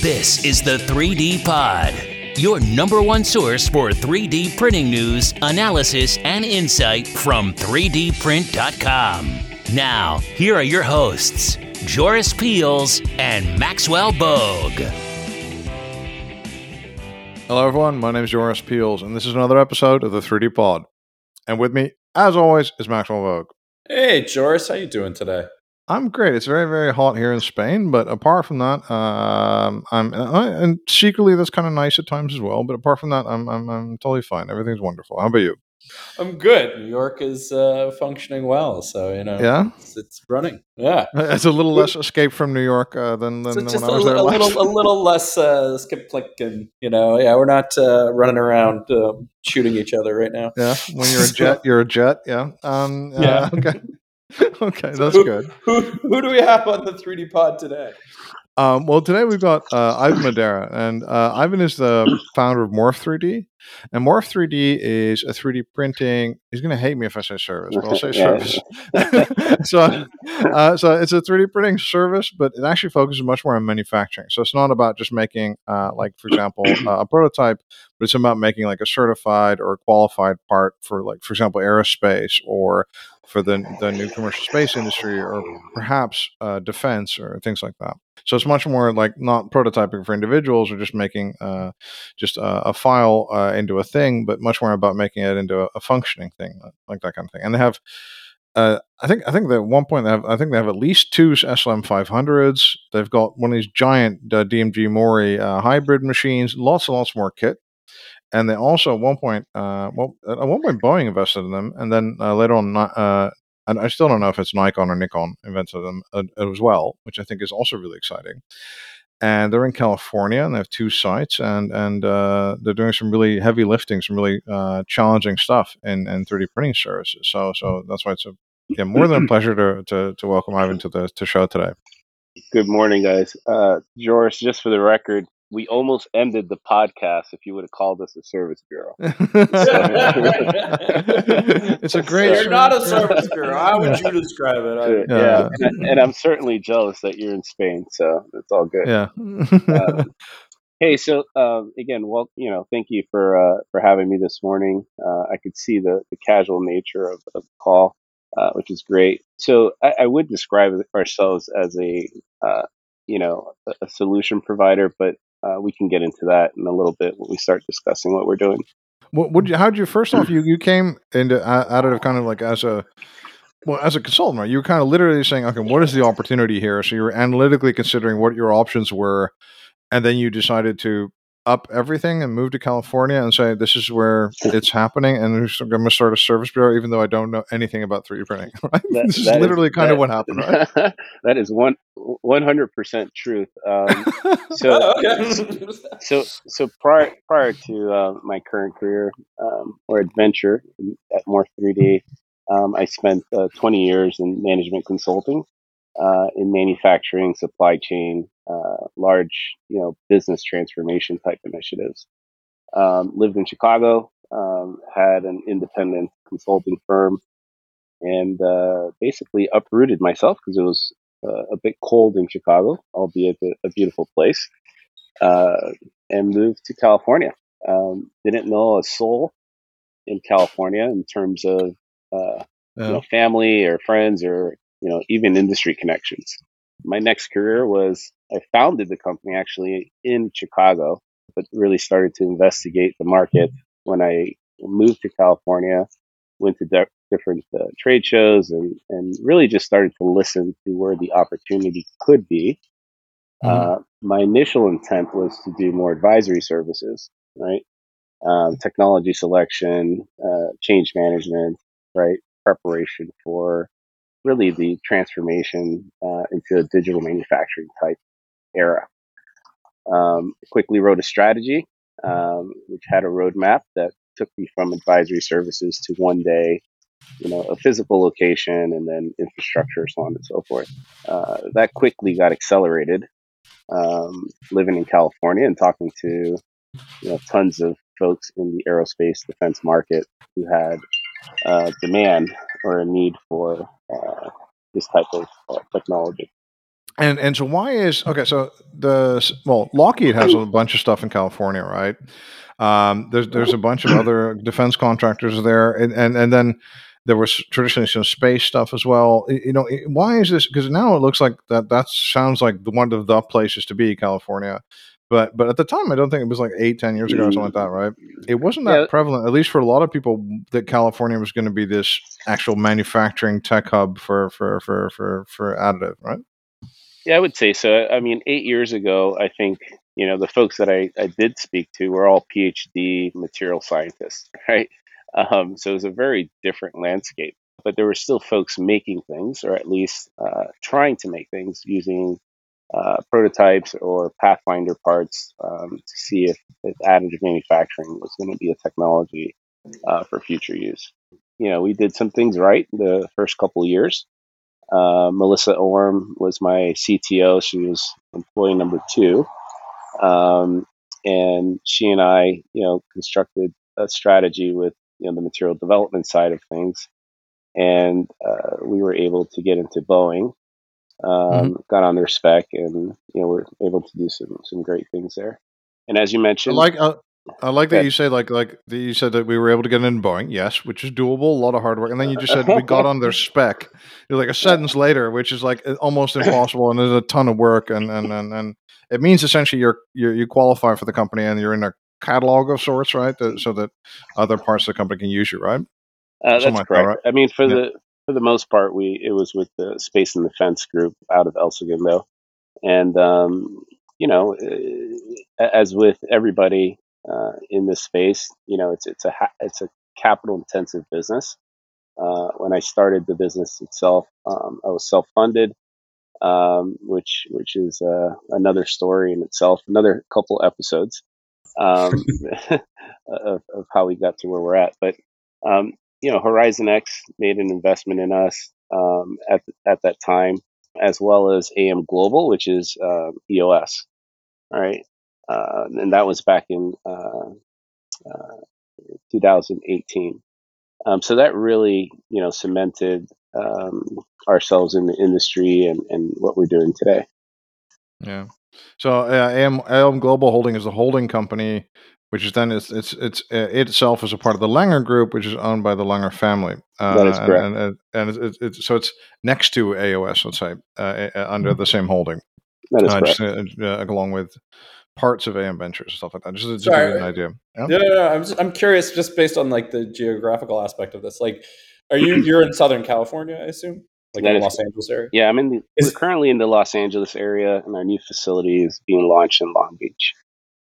This is the 3D Pod, your number one source for 3D printing news, analysis, and insight from 3dprint.com. Now, here are your hosts, Joris Peels and Maxwell Bogue. Hello, everyone. My name is Joris Peels, and this is another episode of the 3D Pod. And with me, as always, is Maxwell Bogue. Hey, Joris, how you doing today? I'm great. It's very, very hot here in Spain, but apart from that, um, I'm and secretly that's kind of nice at times as well. But apart from that, I'm I'm, I'm totally fine. Everything's wonderful. How about you? I'm good. New York is uh, functioning well, so you know, yeah, it's, it's running. Yeah, it's a little less escape from New York uh, than than, when I was there. A little, a little less uh, skip click, and you know, yeah, we're not uh, running around um, shooting each other right now. Yeah, when you're a jet, you're a jet. Yeah. Um, yeah. Okay. okay, that's who, good. Who, who do we have on the 3D pod today? Um, well, today we've got uh, Ivan Madera, and uh, Ivan is the founder of Morf3D. And Morf3D is a 3D printing. He's going to hate me if I say service, but I'll say service. so, uh, so it's a 3D printing service, but it actually focuses much more on manufacturing. So it's not about just making, uh, like for example, a prototype, but it's about making like a certified or qualified part for, like for example, aerospace or for the the new commercial space industry or perhaps uh, defense or things like that. So it's much more like not prototyping for individuals or just making uh, just a, a file uh, into a thing, but much more about making it into a, a, functioning thing, uh, like that kind of thing. And they have. Uh, I think I think that at one point they have I think they have at least two SLM 500s. They've got one of these giant uh, DMG Mori hybrid machines, lots and lots more kit and they also at one point, uh, well, at one point Boeing invested in them, and then uh, later on, uh, and I still don't know if it's Nikon or Nikon invented them uh, as well, which I think is also really exciting. And they're in California, and they have two sites, and and uh, they're doing some really heavy lifting, some really uh, challenging stuff in, in 3D printing services. So so that's why it's a yeah, more than a pleasure to, to, to welcome Ivan to the to show today. Good morning, guys. Uh, Joris, just for the record, we almost ended the podcast if you would have called us a service bureau. it's a great. You're not a service bureau. How would you describe it? yeah, yeah. And, and, I'm certainly jealous that you're in Spain, so it's all good. Yeah. uh, hey, so um, again, well, you know, thank you for uh, for having me this morning. Uh, I could see the the casual nature of, of the call. Uh, which is great. So I, I, would describe ourselves as a, uh, you know, a, a solution provider, but uh, we can get into that in a little bit when we start discussing what we're doing. What would you? How did you? First off, you you came into out of kind of like as a well as a consultant, right? You were kind of literally saying, okay, what is the opportunity here? So you were analytically considering what your options were, and then you decided to up everything and move to California and say this is where it's happening, and I'm going to start a service bureau, even though I don't know anything about 3D printing. Right? That, this is literally is, kind that, of what happened. Right? that is one 100 percent truth. Um, so, so, so prior prior to uh, my current career um, or adventure at Morph 3D, um, I spent uh, 20 years in management consulting uh, in manufacturing, supply chain, uh, large, you know, business transformation type initiatives. Um, lived in Chicago, um, had an independent consulting firm, and uh, basically uprooted myself because it was uh, a bit cold in Chicago, albeit a, a beautiful place, uh, and moved to California. Um, didn't know a soul in California in terms of uh, you know family or friends or you know, even industry connections. My next career was I founded the company actually in Chicago, but really started to investigate the market when I moved to California, went to de- different uh, trade shows, and, and really just started to listen to where the opportunity could be. Mm-hmm. Uh, my initial intent was to do more advisory services, right? Um, technology selection, uh, change management, right? Preparation for really the transformation uh, into a digital manufacturing type era. Um, quickly wrote a strategy, um, which had a roadmap that took me from advisory services to one day, you know, a physical location and then infrastructure, so on and so forth. Uh, that quickly got accelerated. Um, living in California and talking to you know tons of folks in the aerospace defense market who had uh, demand or a need for uh, this type of uh, technology. And and so why is okay? So the well, Lockheed has a bunch of stuff in California, right? Um, there's there's a bunch of other defense contractors there, and and, and then there was traditionally some space stuff as well. You know, why is this? Because now it looks like that that sounds like one of the places to be, California. But but at the time, I don't think it was like eight, ten years ago or something like that, right? It wasn't that yeah. prevalent, at least for a lot of people, that California was going to be this actual manufacturing tech hub for for for for for additive, right? Yeah, I would say so. I mean, eight years ago, I think you know the folks that I, I did speak to were all PhD material scientists, right? Um, so it was a very different landscape. But there were still folks making things, or at least uh, trying to make things using uh, prototypes or Pathfinder parts um, to see if, if, additive manufacturing was going to be a technology uh, for future use. You know, we did some things right the first couple of years. Uh, Melissa Orme was my CTO. She was employee number two. Um, and she and I, you know, constructed a strategy with you know the material development side of things, and uh, we were able to get into Boeing, um, mm-hmm. got on their spec, and you know we're able to do some some great things there. And as you mentioned, I like uh, I like that you say like like that you said that we were able to get in Boeing, yes, which is doable, a lot of hard work, and then you just said we got on their spec. You're like a sentence later, which is like almost impossible, and there's a ton of work, and and and, and it means essentially you're, you're you qualify for the company and you're in a catalog of sorts, right? so that other parts of the company can use you, right? Uh, that's correct. right? I mean, for yeah. the for the most part, we it was with the Space and Defense Group out of El Segundo, and um, you know, uh, as with everybody uh, in this space, you know, it's it's a it's a capital intensive business. Uh, when I started the business itself, um, I was self funded um, which which is uh, another story in itself, another couple episodes um, of, of, how we got to where we're at. But um, you know, HorizonX made an investment in us um, at at that time, as well as AM Global, which is uh, EOS. All right, uh, and that was back in uh, uh, 2018. Um, so that really, you know, cemented um, ourselves in the industry and, and what we're doing today. Yeah. So uh, AM, AM Global Holding is a holding company, which is then it's it's it's uh, it itself is a part of the Langer Group, which is owned by the Langer family. Uh, that is correct. And, and, and it's, it's, so it's next to EOS, let's say, uh, under the same holding. That is correct. Just, uh, along with parts of AM Ventures and stuff like that. Just, just Sorry, an idea. Yeah, yeah, yeah I'm just, I'm curious, just based on like the geographical aspect of this. Like, are you you're in Southern California? I assume, like that in the Los Angeles area. Yeah, I'm in. The, is, we're currently in the Los Angeles area, and our new facility is being launched in Long Beach.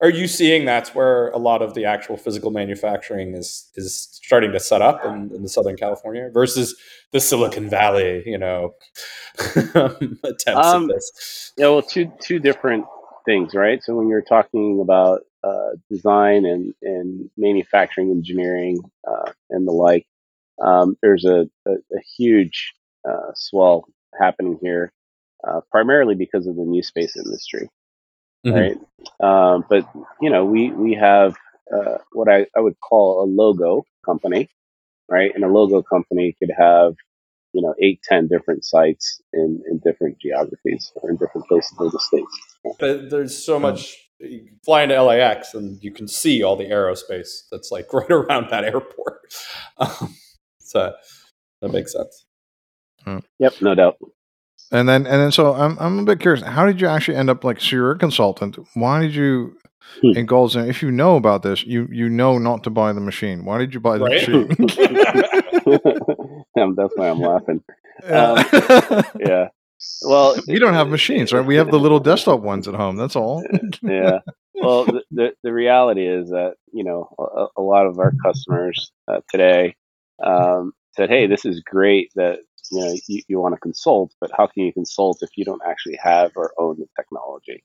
Are you seeing that's where a lot of the actual physical manufacturing is is starting to set up in, in the Southern California versus the Silicon Valley? You know, attempts um, at this. Yeah, well, two two different things, right? So when you're talking about uh, design and, and manufacturing engineering uh, and the like, um, there's a, a, a huge uh, swell happening here, uh, primarily because of the new space industry, mm-hmm. right? Um, but you know, we we have uh, what I, I would call a logo company, right? And a logo company could have you know eight, ten different sites in in different geographies or in different places of the states. But there's so much. You fly into LAX and you can see all the aerospace that's like right around that airport. Um, so that makes sense. Hmm. Yep, no doubt. And then, and then, so I'm, I'm a bit curious. How did you actually end up like? So you're a consultant. Why did you hmm. in Gold's? If you know about this, you you know not to buy the machine. Why did you buy the right? machine? That's why I'm laughing. Yeah. Um, yeah. Well, we don't have machines, right? We have the little desktop ones at home. That's all. yeah. Well, the, the, the reality is that you know a, a lot of our customers uh, today um, said, "Hey, this is great that you know you, you want to consult, but how can you consult if you don't actually have or own the technology?"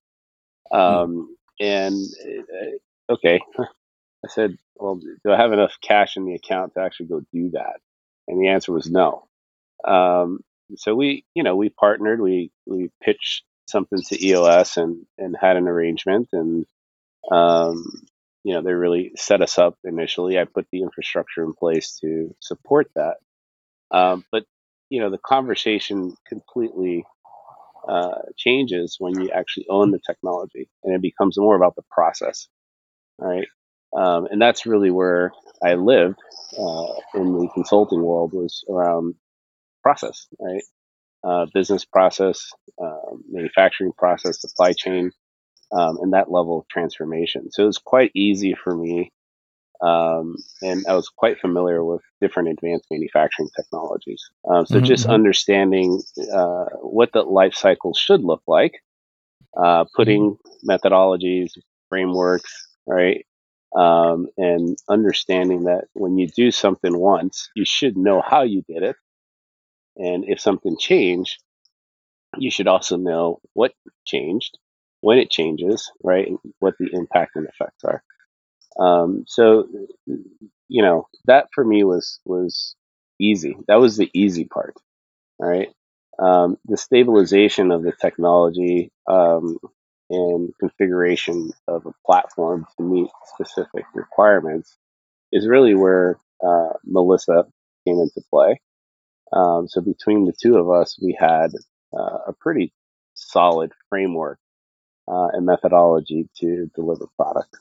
Hmm. Um, and uh, okay, I said, "Well, do I have enough cash in the account to actually go do that?" And the answer was no. Um, so we, you know, we partnered. We we pitched something to EOS and and had an arrangement, and um, you know, they really set us up initially. I put the infrastructure in place to support that. Um, but, you know, the conversation completely uh, changes when you actually own the technology, and it becomes more about the process, right? Um, and that's really where I lived uh, in the consulting world was around process, right? Uh, business process, um, manufacturing process, supply chain, um, and that level of transformation. So it was quite easy for me um, and I was quite familiar with different advanced manufacturing technologies. Um, so mm-hmm. just mm-hmm. understanding uh, what the life cycle should look like, uh, putting mm-hmm. methodologies, frameworks, right, um, and understanding that when you do something once, you should know how you did it, and if something changed, you should also know what changed, when it changes, right, and what the impact and effects are. Um, so, you know, that for me was was easy. That was the easy part, right? Um, the stabilization of the technology um, and configuration of a platform to meet specific requirements is really where uh, Melissa came into play. Um, so between the two of us, we had uh, a pretty solid framework uh, and methodology to deliver product.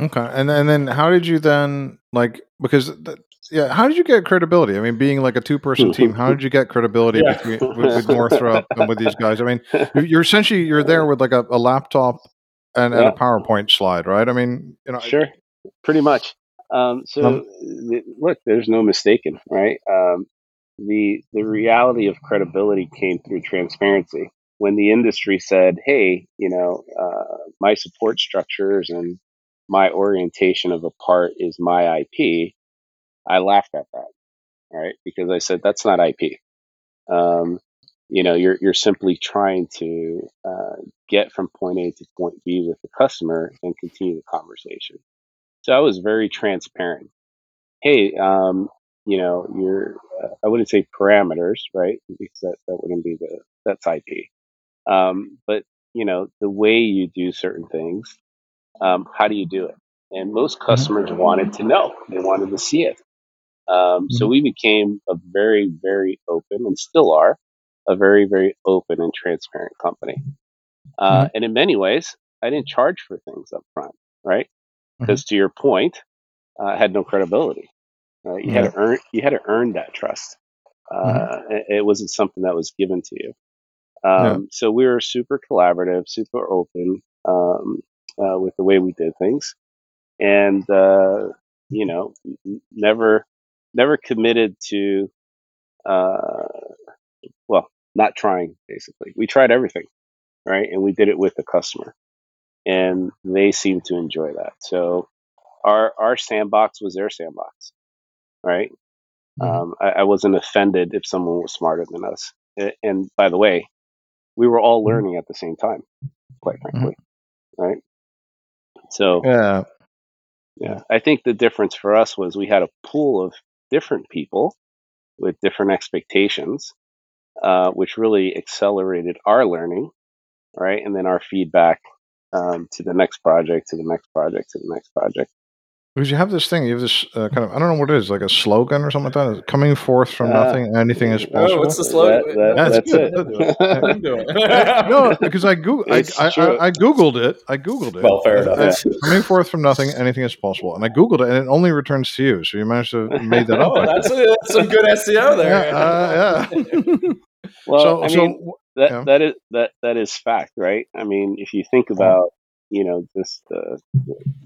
Okay, and and then how did you then like because th- yeah how did you get credibility? I mean, being like a two person team, how did you get credibility yeah. between, with, with, Northrop and with these guys? I mean, you're essentially you're there with like a, a laptop and, yeah. and, a PowerPoint slide, right? I mean, you know, sure, pretty much. Um, so um, look, there's no mistaking, right? Um, the the reality of credibility came through transparency. When the industry said, "Hey, you know, uh, my support structures and my orientation of a part is my IP, I laughed at that, right? Because I said that's not IP. Um, you know, you're you're simply trying to uh, get from point A to point B with the customer and continue the conversation. So I was very transparent. Hey, um, you know, your uh, I wouldn't say parameters, right? Because that, that wouldn't be the that's IP. Um, but you know, the way you do certain things um, how do you do it? And most mm-hmm. customers wanted to know, they wanted to see it. Um, so mm-hmm. we became a very, very open and still are a very, very open and transparent company. Uh, mm-hmm. And in many ways, I didn't charge for things up front, right? Because to your point, uh, I had no credibility. Right? You had to earn, you had to earn that trust. Uh, it, it wasn't something that was given to you. Um, yeah. So we were super collaborative, super open. Um, uh, with the way we did things, and uh, you know, never never committed to, uh, well, not trying. Basically, we tried everything, right, and we did it with the customer, and they seemed to enjoy that. So our our sandbox was their sandbox, right? Mm-hmm. Um, I, I, wasn't offended if someone was smarter than us. And by the way, we were all mm-hmm. learning at the same time, quite mm-hmm. frankly, mm-hmm. right? So yeah, yeah. I think the difference for us was we had a pool of different people with different expectations, uh, which really accelerated our learning, right? And then our feedback um, to the next project, to the next project, to the next project. Because you have this thing, you have this uh, kind of, I don't know what it is, like a slogan or something like that. Coming forth from uh, nothing, anything is possible. Oh, what's the slogan? That, that, that's, that's it. no, because I, Google, I, I, I, I, Googled it. I Googled it. Well, fair enough. Yeah. Coming forth from nothing, anything is possible. And I Googled it, and it only returns to you. So you managed to made that up. oh, that's, a, that's, some good SEO there. Yeah. Uh, yeah. well, so, I mean, so, that, yeah. that, is, that, that is fact, right? I mean, if you think about you know, this the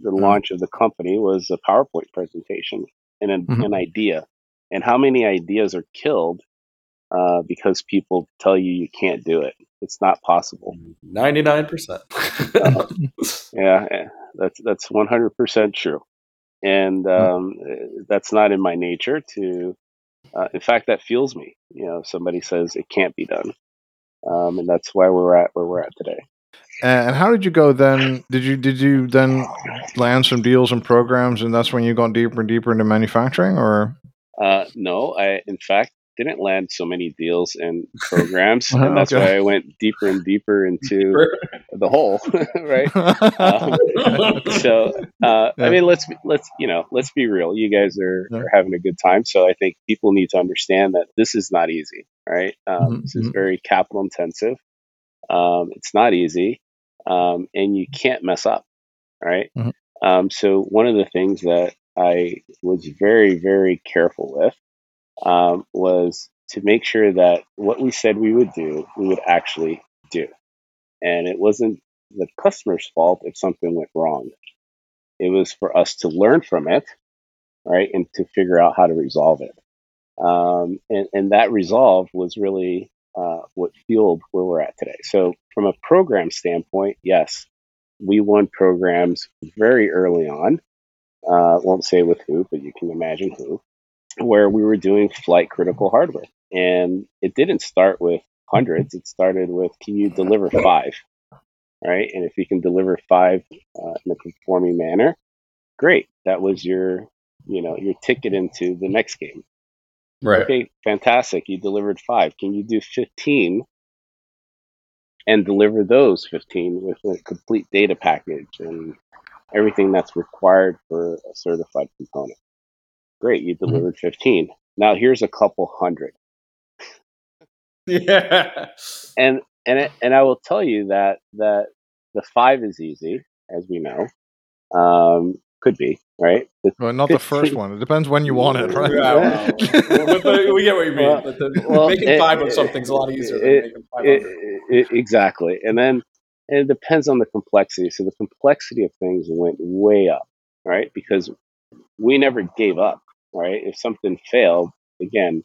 the launch of the company was a PowerPoint presentation and an, mm-hmm. an idea. And how many ideas are killed uh, because people tell you you can't do it? It's not possible. Ninety nine percent. Yeah, that's that's one hundred percent true, and hmm. um, that's not in my nature to. Uh, in fact, that fuels me. You know, somebody says it can't be done, um, and that's why we're at where we're at today. And how did you go then? Did you did you then land some deals and programs, and that's when you got deeper and deeper into manufacturing, or? Uh, no, I in fact didn't land so many deals and programs, and that's okay. why I went deeper and deeper into the hole, right? Um, so, uh, yeah. I mean, let's let's you know, let's be real. You guys are, yeah. are, having a good time, so I think people need to understand that this is not easy, right? Um, mm-hmm. This is mm-hmm. very capital intensive. Um, it's not easy, um, and you can't mess up, right? Mm-hmm. Um, so one of the things that I was very, very careful with um, was to make sure that what we said we would do, we would actually do. And it wasn't the customer's fault if something went wrong. It was for us to learn from it, right, and to figure out how to resolve it. Um, and, and that resolve was really uh, what fueled where we're at today. So, from a program standpoint, yes, we won programs very early on. Uh, won't say with who, but you can imagine who, where we were doing flight critical hardware. And it didn't start with hundreds, it started with can you deliver five? Right. And if you can deliver five uh, in a conforming manner, great. That was your, you know, your ticket into the next game. Right. Okay, fantastic. You delivered five. Can you do 15 and deliver those 15 with a complete data package and everything that's required for a certified component? Great, you mm-hmm. delivered mm-hmm. 15. Now here's a couple hundred. Yeah. And and and I will tell you that that the five is easy, as we know. Um, could be right. The well, not the first one. It depends when you want it, right? Yeah, well, but, we get what you mean. Well, the, well, making it, five of something's a lot easier it, it, exactly, and then and it depends on the complexity. So the complexity of things went way up, right? Because we never gave up, right? If something failed, again,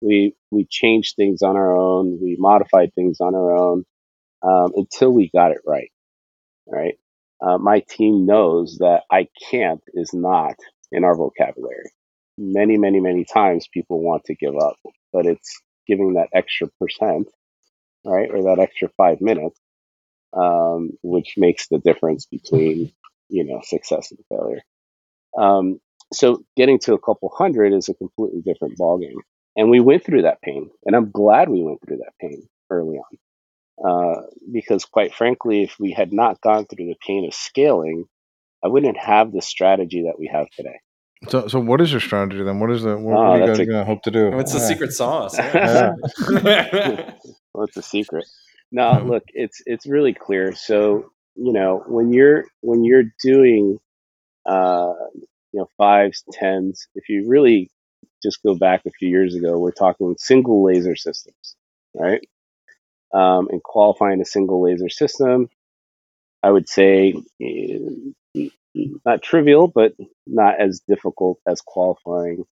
we we changed things on our own, we modified things on our own um, until we got it right, right? Uh, my team knows that I can't is not in our vocabulary. Many, many, many times people want to give up, but it's giving that extra percent, right, or that extra five minutes, um, which makes the difference between you know success and failure. Um, so getting to a couple hundred is a completely different ballgame, and we went through that pain, and I'm glad we went through that pain early on. Uh, because quite frankly, if we had not gone through the pain of scaling, I wouldn't have the strategy that we have today. So, so what is your strategy then? What is the what, oh, what are you guys a, gonna hope to do? What's the secret sauce? Yeah. What's the secret? No, look, it's it's really clear. So, you know, when you're when you're doing, uh, you know, fives, tens, if you really just go back a few years ago, we're talking single laser systems, right? Um, and qualifying a single laser system. I would say eh, not trivial, but not as difficult as qualifying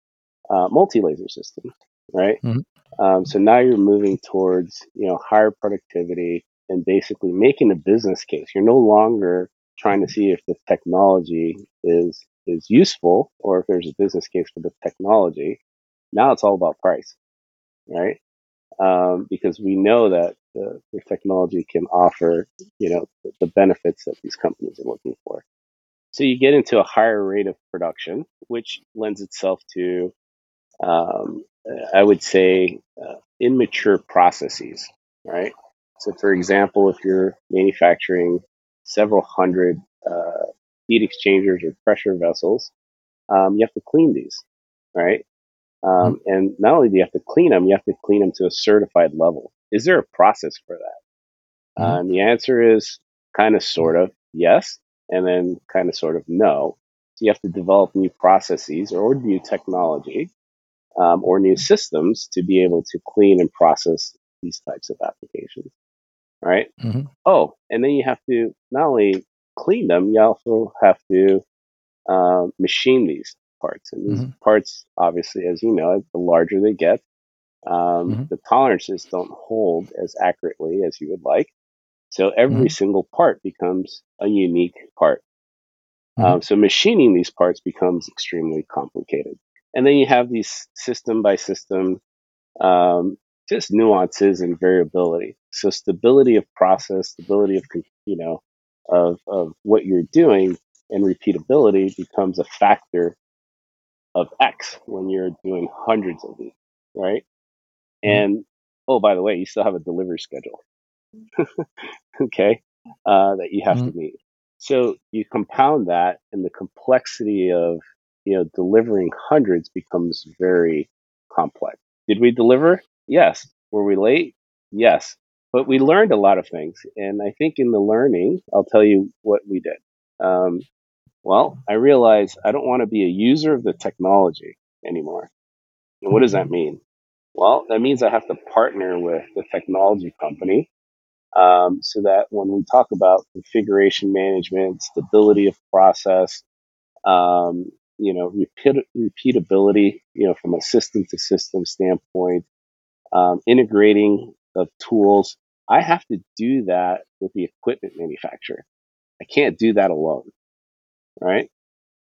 uh, multi-laser systems, right? Mm-hmm. Um, so now you're moving towards you know higher productivity and basically making a business case. You're no longer trying to see if the technology is is useful or if there's a business case for the technology. Now it's all about price, right? Um, because we know that the, the technology can offer, you know, the, the benefits that these companies are looking for. So you get into a higher rate of production, which lends itself to, um, I would say, uh, immature processes, right? So, for example, if you're manufacturing several hundred uh, heat exchangers or pressure vessels, um, you have to clean these, right? Um, mm-hmm. and not only do you have to clean them, you have to clean them to a certified level. Is there a process for that? Mm-hmm. Um, the answer is kind of, sort of, yes, and then kind of, sort of, no. So you have to develop new processes or new technology um, or new systems to be able to clean and process these types of applications. Right? Mm-hmm. Oh, and then you have to not only clean them, you also have to uh, machine these parts. And these mm-hmm. parts, obviously, as you know, the larger they get, um, mm-hmm. the tolerances don't hold as accurately as you would like. So every mm-hmm. single part becomes a unique part. Mm-hmm. Um, so machining these parts becomes extremely complicated. And then you have these system by system, um, just nuances and variability. So stability of process, stability of, you know, of, of what you're doing and repeatability becomes a factor of X when you're doing hundreds of these, right? Mm-hmm. And oh, by the way, you still have a delivery schedule, okay, uh, that you have mm-hmm. to meet. So you compound that, and the complexity of you know delivering hundreds becomes very complex. Did we deliver? Yes. Were we late? Yes. but we learned a lot of things. And I think in the learning, I'll tell you what we did. Um, well, I realized I don't want to be a user of the technology anymore. And what does that mean? Well, that means I have to partner with the technology company um, so that when we talk about configuration management, stability of process, um, you know, repeat, repeatability, you know, from a system to system standpoint, um, integrating of tools, I have to do that with the equipment manufacturer. I can't do that alone, right?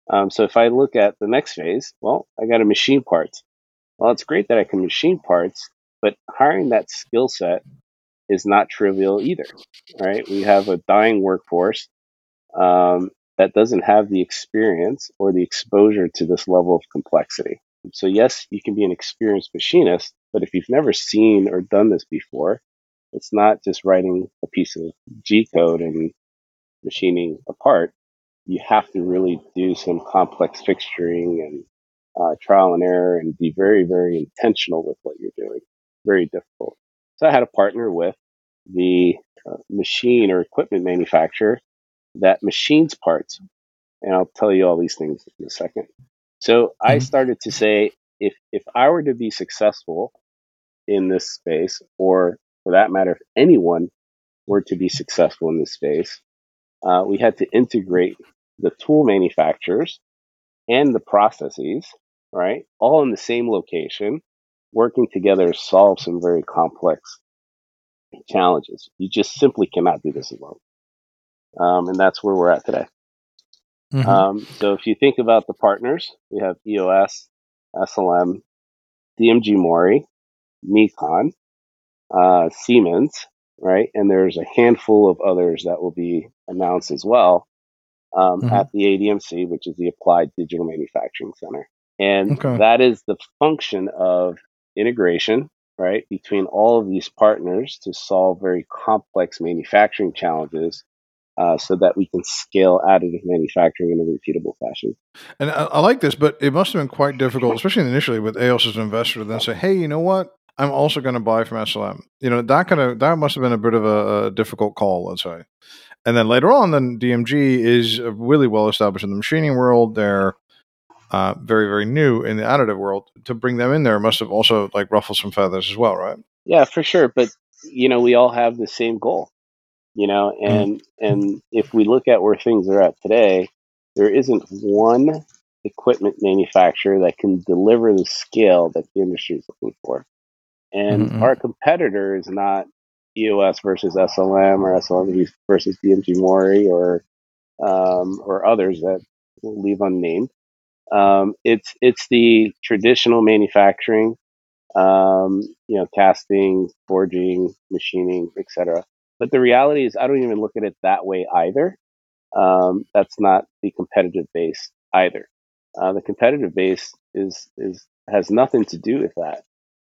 Um, so if I look at the next phase, well, I got a machine parts. Well, it's great that I can machine parts, but hiring that skill set is not trivial either, right? We have a dying workforce um, that doesn't have the experience or the exposure to this level of complexity. So, yes, you can be an experienced machinist, but if you've never seen or done this before, it's not just writing a piece of G code and machining a part. You have to really do some complex fixturing and uh, trial and error and be very, very intentional with what you're doing. Very difficult. So I had a partner with the uh, machine or equipment manufacturer that machines parts. And I'll tell you all these things in a second. So mm-hmm. I started to say, if, if I were to be successful in this space, or for that matter, if anyone were to be successful in this space, uh, we had to integrate the tool manufacturers and the processes, right, all in the same location, working together to solve some very complex challenges. You just simply cannot do this alone. Um, and that's where we're at today. Mm-hmm. Um, so if you think about the partners, we have EOS, SLM, DMG Mori, Nikon, uh, Siemens, right? And there's a handful of others that will be announced as well um, mm-hmm. at the ADMC, which is the Applied Digital Manufacturing Center. And okay. that is the function of integration, right, between all of these partners to solve very complex manufacturing challenges uh, so that we can scale additive manufacturing in a repeatable fashion. And I, I, like this, but it must have been quite difficult, especially initially with EOS as an investor, to then say, hey, you know what? I'm also going to buy from SLM. You know, that kind of that must have been a bit of a, a difficult call, let's say. And then later on, then DMG is really well established in the machining world. They're uh, very, very new in the additive world. To bring them in there must have also like ruffled some feathers as well, right? Yeah, for sure. But you know, we all have the same goal. You know, mm-hmm. and mm-hmm. and if we look at where things are at today, there isn't one equipment manufacturer that can deliver the scale that the industry is looking for. And mm-hmm. our competitor is not EOS versus SLM or SLM versus DMG Mori or um, or others that we'll leave unnamed. Um, it's it's the traditional manufacturing, um, you know, casting, forging, machining, etc. But the reality is, I don't even look at it that way either. Um, that's not the competitive base either. Uh, the competitive base is is has nothing to do with that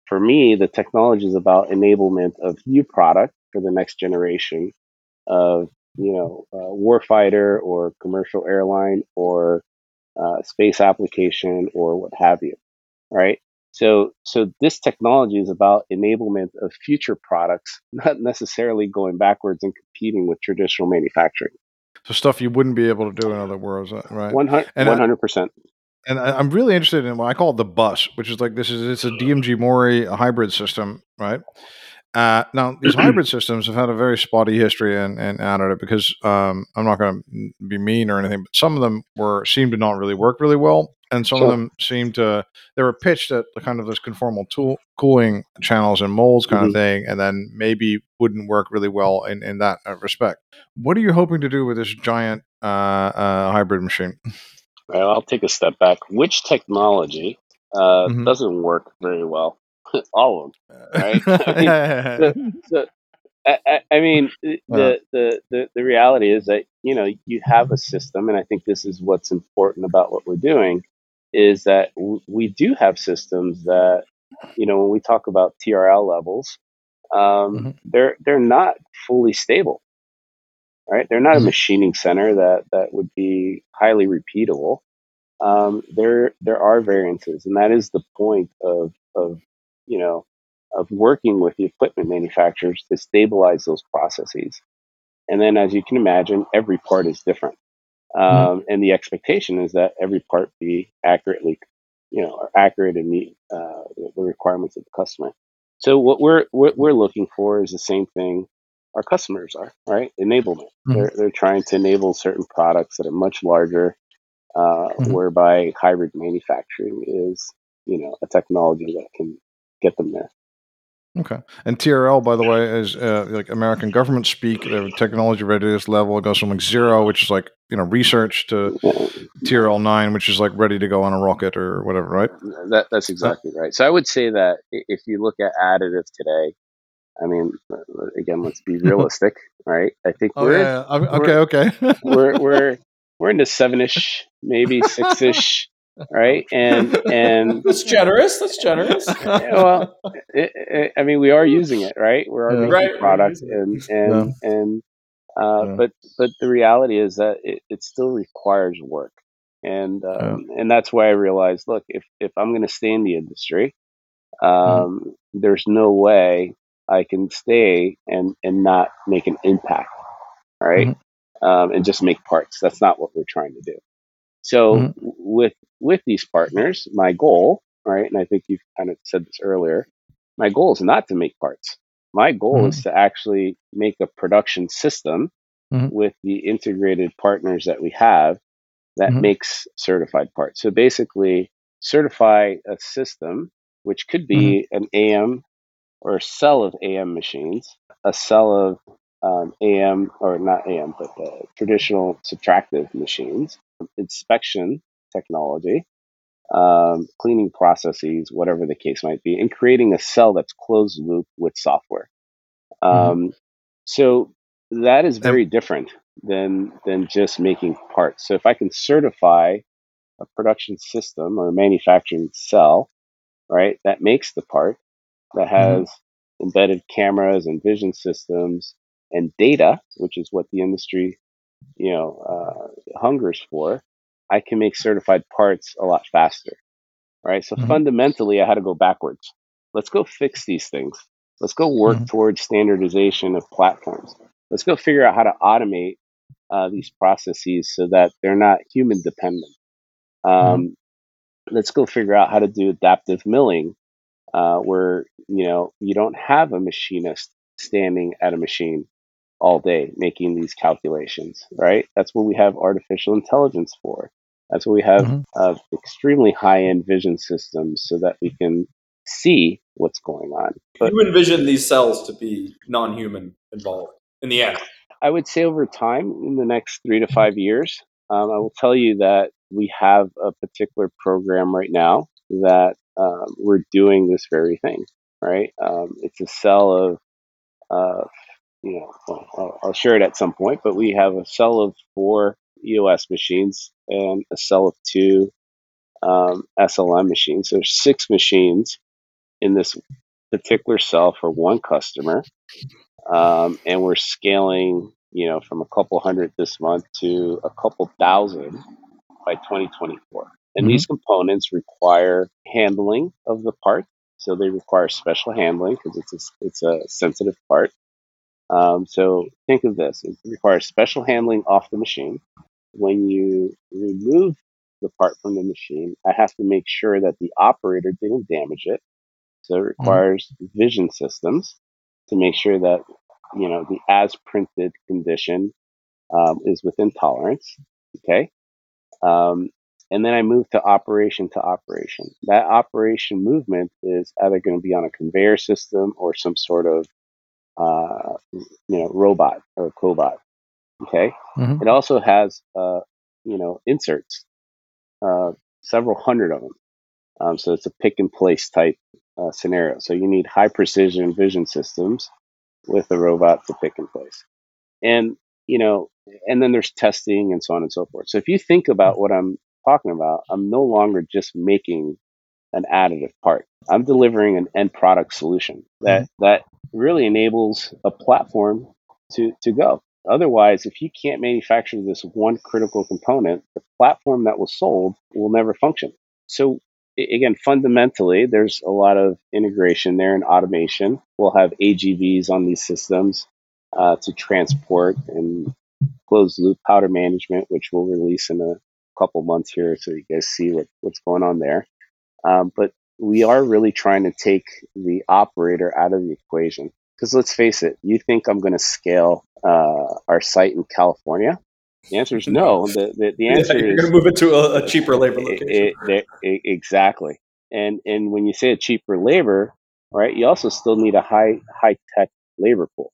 for me, the technology is about enablement of new product for the next generation of, you know, uh, warfighter or commercial airline or uh, space application or what have you, right? So, so this technology is about enablement of future products, not necessarily going backwards and competing with traditional manufacturing. So stuff you wouldn't be able to do in other worlds, right? 100 percent and I, am really interested in what I call the bus, which is like this is it's a DMG Mori a hybrid system, right? Uh, now these hybrid systems have had a very spotty history and and additive because um, I'm not going to be mean or anything, but some of them were seemed to not really work really well, and some sure. of them seemed to they were pitched at kind of this conformal tool cooling channels and molds kind mm-hmm. of thing, and then maybe wouldn't work really well in in that uh, respect. What are you hoping to do with this giant uh, uh hybrid machine? Well, I'll take a step back. Which technology uh, mm-hmm. doesn't work very well? All of them, right? I mean, so, I, I mean the, the, the, the reality is that, you know, you have a system, and I think this is what's important about what we're doing, is that w- we do have systems that, you know, when we talk about TRL levels, um, mm-hmm. they're they're not fully stable right? They're not a mm-hmm. machining center that that would be highly repeatable. Um, there there are variances, and that is the point of of you know of working with the equipment manufacturers to stabilize those processes. And then, as you can imagine, every part is different. Mm-hmm. Um, mm-hmm. And the expectation is that every part be accurately, you know, accurate and meet uh, the requirements of the customer. So what we're what we're looking for is the same thing our customers are, right? Enablement. Mm-hmm. They're they're trying to enable certain products that are much larger, uh, mm-hmm. whereby hybrid manufacturing is, you know, a technology that can get them there. Okay. And TRL, by the way, is uh, like American government speak. The technology readiness level goes from like zero, which is like you know research, to TRL nine, which is like ready to go on a rocket or whatever, right? That, that's exactly right. So I would say that if you look at additive today, I mean, again, let's be realistic, right? I think oh, we're yeah, yeah. okay, we're, okay. we're we're we're into seven ish, maybe six ish right? And and that's generous. That's generous. well, it, it, I mean, we are using it, right? We're yeah. making right. product, and and yeah. and uh, yeah. but but the reality is that it, it still requires work, and um, and that's why I realized, look, if if I'm going to stay in the industry, mm-hmm. um, mm there's no way I can stay and and not make an impact, right? Mm-hmm. Um, and just make parts. That's not what we're trying to do. So mm-hmm. with with these partners, my goal, right, and I think you've kind of said this earlier, my goal is not to make parts. My goal mm-hmm. is to actually make a production system mm-hmm. with the integrated partners that we have that mm-hmm. makes certified parts. So basically, certify a system, which could be mm-hmm. an AM or a cell of AM machines, a cell of um, AM or not AM, but uh, traditional subtractive machines, inspection technology, um, cleaning processes, whatever the case might be, and creating a cell that's closed loop with software. Mm-hmm. Um, mm-hmm. So that is very different than than just making parts. So if I can certify a production system or a manufacturing cell, right, that makes the part that mm-hmm. has mm-hmm. embedded cameras and vision systems and data, which is what the industry, you know, uh, hungers for, I can make certified parts a lot faster. Right. So mm-hmm. fundamentally, I had to go backwards. Let's go fix these things. Let's go work mm-hmm. towards standardization of platforms. Let's go figure out how to automate uh, these processes so that they're not human dependent. Um, mm-hmm. Let's go figure out how to do adaptive milling, uh, where you know you don't have a machinist standing at a machine all day making these calculations, right? That's what we have artificial intelligence for. That's what we have mm-hmm. uh, extremely high end vision systems so that we can see what's going on. But you envision these cells to be non human involved in the end? I would say over time, in the next three to five years, um, I will tell you that we have a particular program right now that um, we're doing this very thing, right? Um, it's a cell of uh, you know, well, I'll, I'll, share it at some point, but we have a cell of four EOS machines and a cell of two um, SLM machines. So there's six machines in this particular cell for one customer. Um, and we're scaling, you know, from a couple hundred this month to a couple thousand by 2024. And mm-hmm. these components require handling of the part. So they require special handling because it's a, it's a sensitive part. Um, so think of this: it requires special handling off the machine. When you remove the part from the machine, I have to make sure that the operator didn't damage it. So it mm-hmm. requires mm-hmm. vision systems to make sure that you know the as printed condition um, is within tolerance. Okay. Um, and then I move to operation to operation. That operation movement is either going to be on a conveyor system or some sort of uh, you know, robot or cobot. Okay. Mm-hmm. It also has, uh, you know, inserts, uh, several hundred of them. Um, so it's a pick and place type uh, scenario. So you need high precision vision systems with a robot to pick and place. And, you know, and then there's testing and so on and so forth. So if you think about what I'm talking about, I'm no longer just making an additive part. I'm delivering an end product solution that mm-hmm. that really enables a platform to to go. Otherwise, if you can't manufacture this one critical component, the platform that was sold will never function. So again, fundamentally, there's a lot of integration there and automation. We'll have AGVs on these systems uh, to transport and closed loop powder management, which we'll release in a couple months here, so you guys see what, what's going on there. Um, but we are really trying to take the operator out of the equation. Because let's face it, you think I'm going to scale uh, our site in California? The answer is no. The the, the answer yeah, you're is going to move it to a, a cheaper labor location. It, it, it, exactly. And and when you say a cheaper labor, right, you also still need a high high tech labor pool,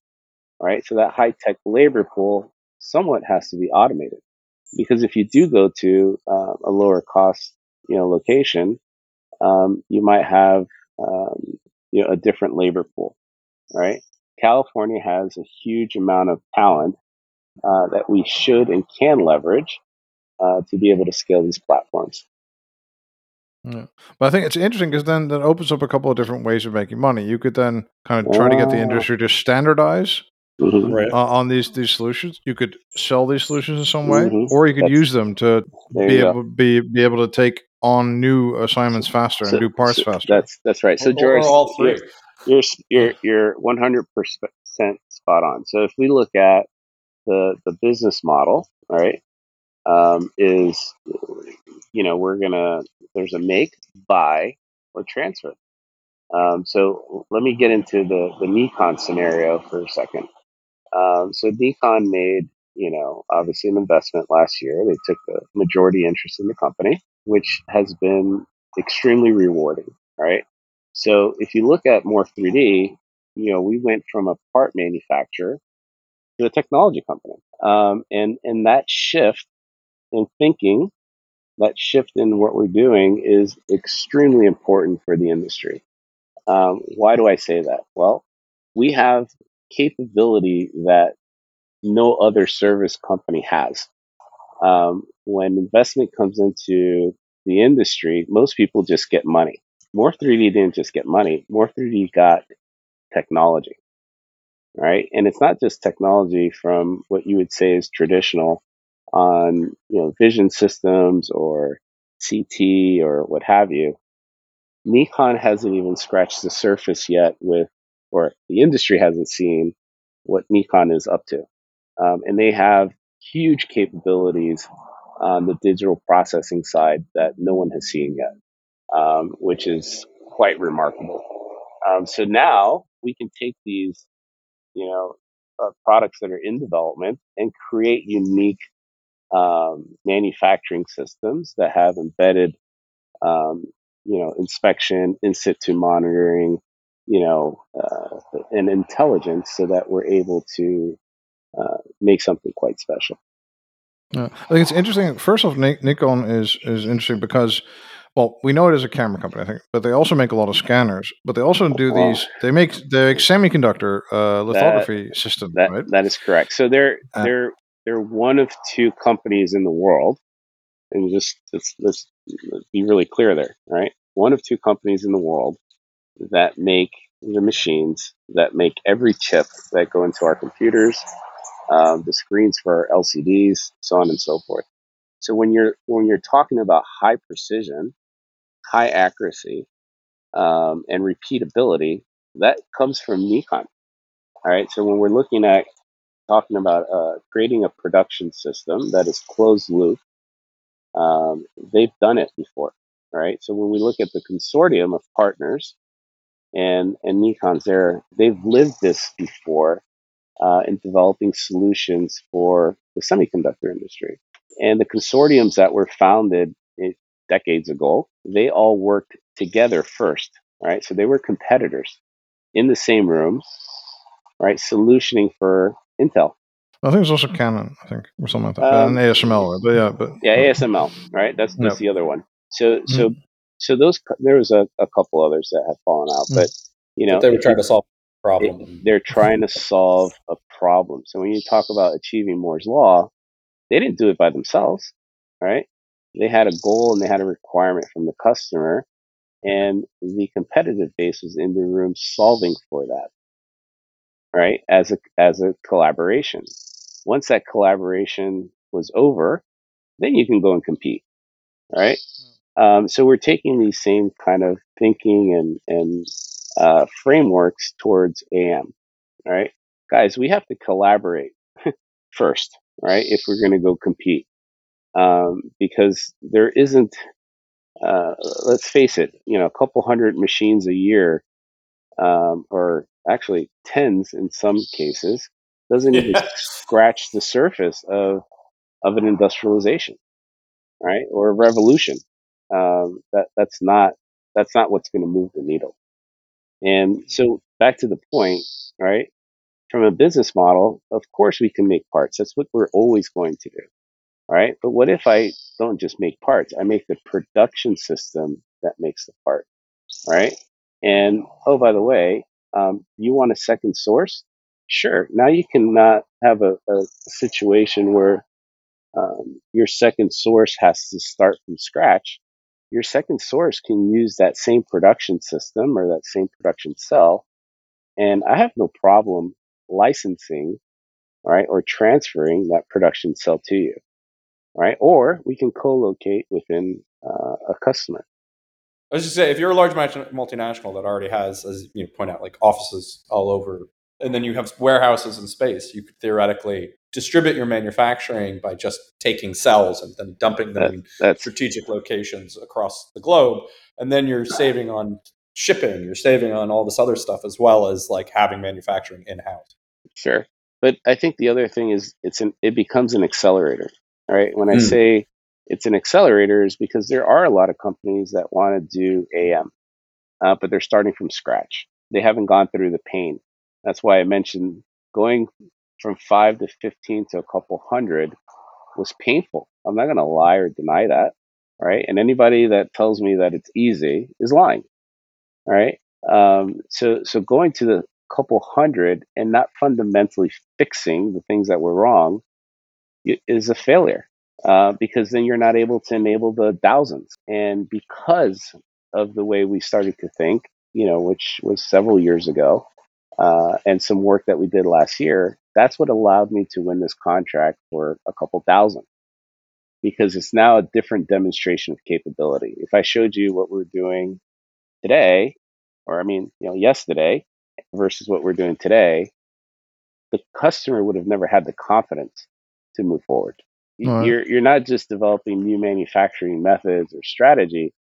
right? So that high tech labor pool somewhat has to be automated because if you do go to uh, a lower cost you know location, um, you might have um, you know a different labor pool, right? California has a huge amount of talent uh, that we should and can leverage uh, to be able to scale these platforms. Yeah. But I think it's interesting because then that opens up a couple of different ways of making money. You could then kind of try to get the industry to standardize mm-hmm. right. uh, on these these solutions. You could sell these solutions in some way, mm-hmm. or you could That's, use them to be able be be able to take on new assignments faster so, and do parts so faster. That's that's right. So Joris, all three. You're you're you're 100 percent spot on. So if we look at the the business model, right, um, is you know we're gonna there's a make, buy, or transfer. Um, so let me get into the the Nikon scenario for a second. Um, so Nikon made you know obviously an investment last year. They took the majority interest in the company, which has been extremely rewarding, right? So if you look at Morf3D, you know we went from a part manufacturer to a technology company. Um, and, and that shift in thinking, that shift in what we're doing is extremely important for the industry. Um, why do I say that? Well, we have capability that no other service company has. Um, when investment comes into the industry, most people just get money. Morf3D didn't just get money. Morf3D got technology right? And it's not just technology from what you would say is traditional on, you know, vision systems or CT or what have you. Nikon hasn't even scratched the surface yet with, or the industry hasn't seen what Nikon is up to. Um, and they have huge capabilities on the digital processing side that no one has seen yet, um, which is quite remarkable. Um, so now we can take these you know, uh, products that are in development and create unique um, manufacturing systems that have embedded, um, you know, inspection, in situ monitoring, you know, uh, and intelligence so that we're able to uh, make something quite special. Yeah. I think it's interesting. First off, Nikon is is interesting because well, we know it is a camera company, I think, but they also make a lot of scanners. But they also do these. They make the semiconductor uh, lithography that, system, that, right? That is correct. So they're uh, they're they're one of two companies in the world, and just let's, let's be really clear there, right? One of two companies in the world that make the machines that make every chip that go into our computers, um, the screens for our LCDs, so on and so forth. So when you're when you're talking about high precision, high accuracy, um, and repeatability, that comes from Nikon. All right. So when we're looking at talking about uh, creating a production system that is closed loop, um, they've done it before. All right. So when we look at the consortium of partners, and and Nikon's there, they've lived this before uh, in developing solutions for the semiconductor industry. And the consortiums that were founded decades ago, they all worked together first, right? So they were competitors in the same room, right? Solutioning for Intel. I think it's also Canon, I think, or something like that. Um, and ASML, but yeah, but yeah, ASML, right? That's that's yep. the other one. So mm-hmm. so so those there was a, a couple others that have fallen out, mm-hmm. but you know but they were trying to solve a problem. It, they're trying to solve a problem. So when you talk about achieving Moore's law, they didn't do it by themselves, right? they had a goal and they had a requirement from the customer and the competitive base was in the room solving for that right as a as a collaboration once that collaboration was over then you can go and compete right Um, so we're taking these same kind of thinking and and uh, frameworks towards AM. Right, guys, we have to collaborate first, right? If we're going to go compete, um, because there isn't. Uh, let's face it, you know, a couple hundred machines a year, um, or actually tens in some cases, doesn't even scratch the surface of of an industrialization, right, or a revolution. Um, that that's not that's not what's going to move the needle. And so back to the point, right? From a business model, of course we can make parts. That's what we're always going to do. Right. But what if I don't just make parts? I make the production system that makes the part. Right. And oh, by the way, um, you want a second source? Sure. Now you cannot have a, a situation where um, your second source has to start from scratch. Your second source can use that same production system or that same production cell. And I have no problem licensing, right, or transferring that production cell to you, right? Or we can co-locate within uh, a customer. I was just say, if you're a large multinational that already has, as you point out, like offices all over, and then you have warehouses and space, you could theoretically distribute your manufacturing by just taking cells and then dumping them that, in strategic locations across the globe, and then you're saving on shipping, you're saving on all this other stuff as well as like having manufacturing in house. Sure, but I think the other thing is it's an it becomes an accelerator, right? When I mm. say it's an accelerator is because there are a lot of companies that want to do AM, uh, but they're starting from scratch. They haven't gone through the pain. That's why I mentioned going from five to 15 to a couple hundred was painful. I'm not going to lie or deny that. Right. And anybody that tells me that it's easy is lying. Right. Um, so, so going to the couple hundred and not fundamentally fixing the things that were wrong is a failure uh, because then you're not able to enable the thousands. And because of the way we started to think, you know, which was several years ago, uh, and some work that we did last year, that's what allowed me to win this contract for a couple thousand because it's now a different demonstration of capability. If I showed you what we're doing today, or I mean, you know, yesterday versus what we're doing today, the customer would have never had the confidence to move forward. Right. You're you're not just developing new manufacturing methods or strategy.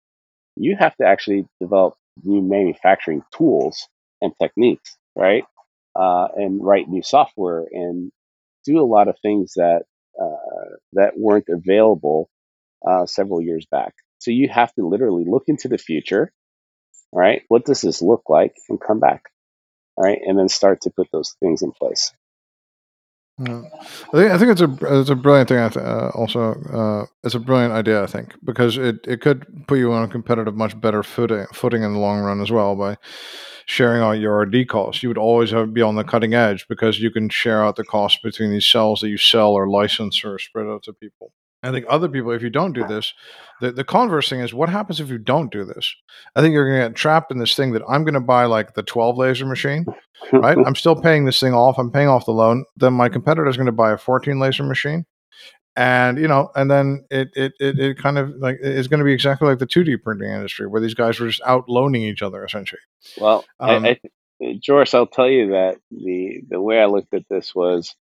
You have to actually develop new manufacturing tools and techniques, right? Uh, and write new software and do a lot of things that uh, that weren't available uh, several years back. So you have to literally look into the future, right? What does this look like, and come back, right? And then start to put those things in place. Yeah. I think I think it's a it's a brilliant thing. Uh, also, uh, it's a brilliant idea. I think because it, it could put you on a competitive, much better footing footing in the long run as well by sharing out your R&D costs. You would always have, be on the cutting edge because you can share out the costs between these cells that you sell or license or spread out to people. I think other people, if you don't do this, the, the converse thing is what happens if you don't do this? I think you're going to get trapped in this thing that I'm going to buy like the 12 laser machine, right? I'm still paying this thing off. I'm paying off the loan. Then my competitor is going to buy a 14 laser machine. And, you know, and then it, it, it, it kind of like it's going to be exactly like the 2D printing industry where these guys were just out loaning each other essentially. Well, um, I, I, Joris, I'll tell you that the, the way I looked at this was,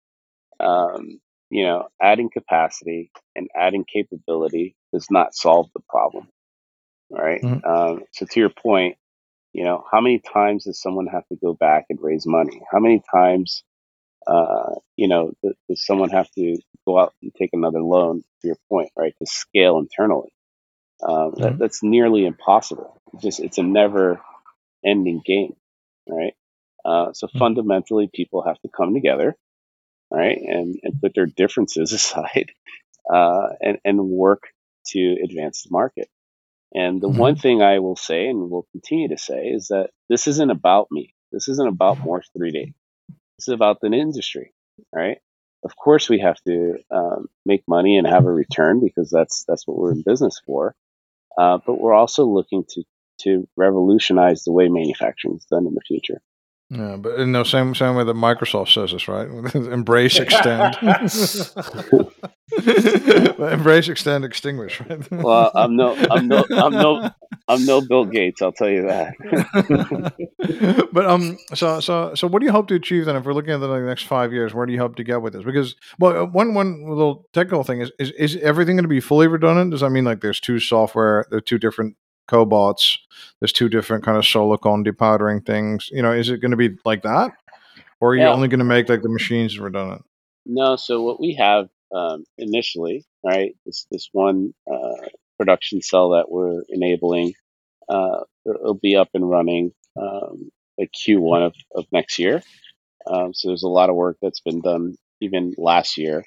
um, you know, adding capacity and adding capability does not solve the problem. Right. Mm-hmm. Um, so to your point, you know, how many times does someone have to go back and raise money? How many times, uh, you know, does, does someone have to go out and take another loan? To your point, right, to scale internally, um, mm-hmm. that, that's nearly impossible. It's just it's a never-ending game, right? Uh, so mm-hmm. fundamentally, people have to come together right? And, and put their differences aside uh, and, and work to advance the market. And the mm-hmm. one thing I will say and will continue to say is that this isn't about me. This isn't about Morph 3D. This is about the industry, right? Of course, we have to um, make money and have a return because that's that's what we're in business for. Uh, but we're also looking to to revolutionize the way manufacturing is done in the future. Yeah, but in the same same way that Microsoft says this, right? Embrace, extend. Embrace, extend, extinguish. Right? Well, I'm no, I'm no, I'm no, I'm no Bill Gates. I'll tell you that. but um, so so so, what do you hope to achieve then? If we're looking at the next five years, where do you hope to get with this? Because well, uh, one one little technical thing is is, is everything going to be fully redundant? Does that mean like there's two software, there's two different cobots, there's two different kind of silicon depowdering things? You know, is it going to be like that, or are you Yeah. only going to make like the machines redundant? No, so what we have um, initially, right, this this one uh, production cell that we're enabling, uh, it'll be up and running um, like Q1 of, of next year. Um, so there's a lot of work that's been done even last year,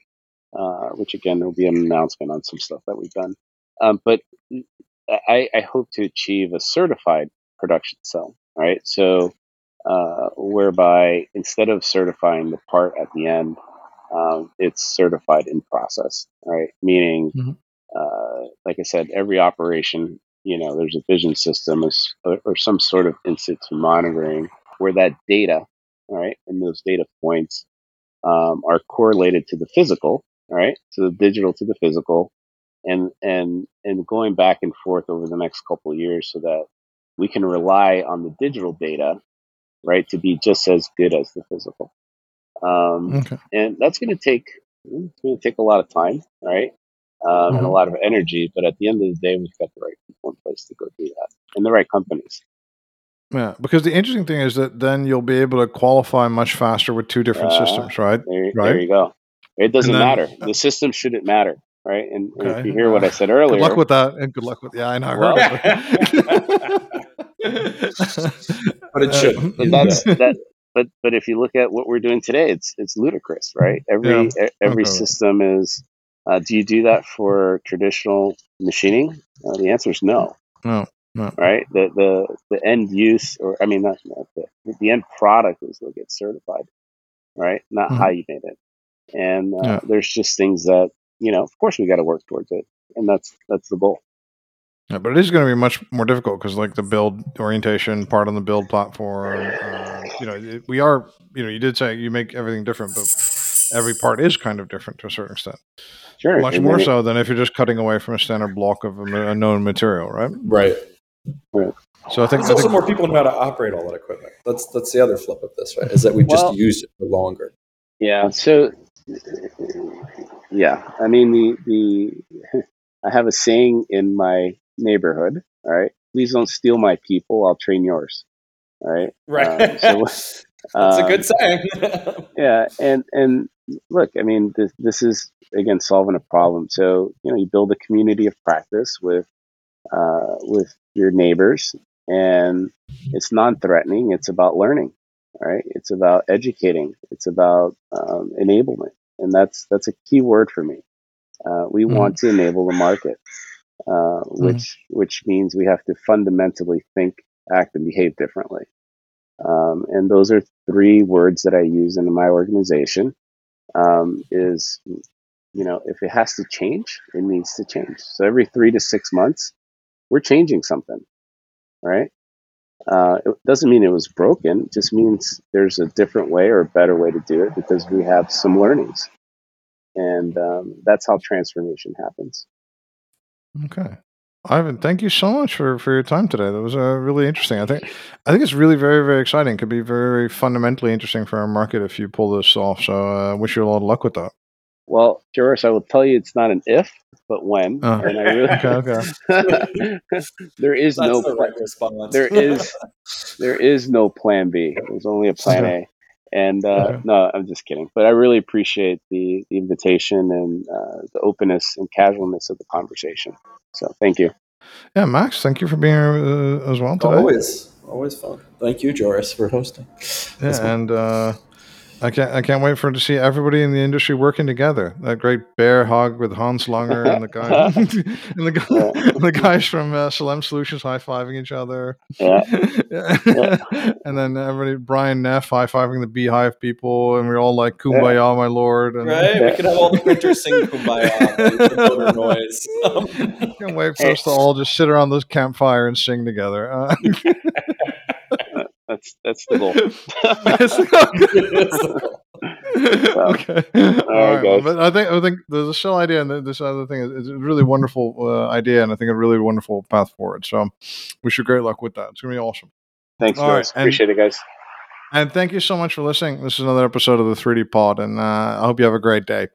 uh, which again will be an announcement on some stuff that we've done. Um, but I, I hope to achieve a certified production cell, right? So uh, whereby instead of certifying the part at the end, um, it's certified in process, right? Meaning, Mhm. Uh, like I said, every operation, you know, there's a vision system or, or some sort of in situ monitoring where that data, right, and those data points um, are correlated to the physical, right? to the digital to the physical, and and and going back and forth over the next couple of years, so that we can rely on the digital data, right, to be just as good as the physical. Um, Okay. and that's going to take it's going to take a lot of time, right? Um, and a Mhm. lot of energy. But at the end of the day, we've got the right people in place to go do that, and the right companies. Yeah, because the interesting thing is that then you'll be able to qualify much faster with two different Uh, systems, right? There, Right. there you go. It doesn't then- matter. The system shouldn't matter, right? And, and if you hear what I said earlier, Good luck with that, and good luck with. Yeah, I know. I Well- But it should. but that's that. But but if you look at what we're doing today, it's it's ludicrous, right? Every Yeah. every Okay. system is. Uh, do you do that for traditional machining? Uh, the answer is no. No, no. right? The the the end use, or I mean, not, not the the end product is what gets certified, right? Not how you made it. And uh, Mm-hmm. Yeah. there's just things that you know. Of course, we got to work towards it, and that's that's the goal. Yeah, but it is going to be much more difficult because, like, the build orientation part on the build platform. Uh, you know, it, we are. You know, you did say you make everything different, but every part is kind of different to a certain extent. Sure, Much and more then it- so than if you're just cutting away from a standard block of a, a known material, right? Right. Right. So I think, There's I also more people know how to operate all that equipment. That's that's the other flip of this, right? Is that we just Well- use it for longer. Yeah. So, yeah. I mean, the the I have a saying in my neighborhood. All right. Please don't steal my people. I'll train yours. All right. Right. Um, so, that's a um, good saying. yeah and and look i mean this this is again solving a problem. So you know you build a community of practice with uh, with your neighbors and it's non-threatening it's about learning right? It's about educating it's about um, enablement and that's that's a key word for me. Uh, we Mhm. want to enable the market uh, which which means we have to fundamentally think act and behave differently. Um, and those are three words that I use in my organization. Um, is you know, if it has to change, it needs to change. So every three to six months, we're changing something, right? Uh, it doesn't mean it was broken. It just means there's a different way or a better way to do it because we have some learnings, and um, that's how transformation happens. Okay. Ivan, thank you so much for, for your time today. That was uh, really interesting. I think I think it's really very very exciting. Could be very very fundamentally interesting for our market if you pull this off. So I uh, wish you a lot of luck with that. Well, Joris, I will tell you it's not an if, but when. Oh. and I really, Okay, there is That's no the plan. right response. there is there is no plan B. There's only a plan A. And uh, Okay. no, I'm just kidding. But I really appreciate the, the invitation and uh, the openness and casualness of the conversation. So thank you. Yeah, Max, thank you for being here uh, as well today. always always fun. Thank you, Joris, for hosting. Yeah, and uh, I can't I can't wait for to see everybody in the industry working together. That great bear hug with Hans Langer and the guy and the guy, the guys from uh, SLM Solutions high fiving each other. Yeah. and then everybody Brian Neff high fiving the Beehive people, and we're all like "Kumbaya, my lord!" And Right? We could have all the printers sing Kumbaya with the motor noise. can't wait for us to all just sit around this campfire and sing together. Uh, That's That's that's the goal. okay. All, All right, right but I think I think the shell idea and this other thing is, a really wonderful uh, idea, and I think a really wonderful path forward. So, wish you great luck with that. It's gonna be awesome. Thanks, All guys. Right, Appreciate it, guys. And thank you so much for listening. This is another episode of the 3D Pod, and uh, I hope you have a great day.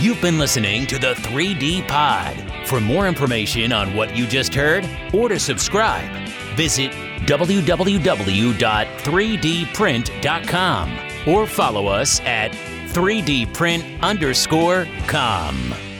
You've been listening to the 3D Pod. For more information on what you just heard or to subscribe, visit www.3dprint.com or follow us at 3dprint underscore com.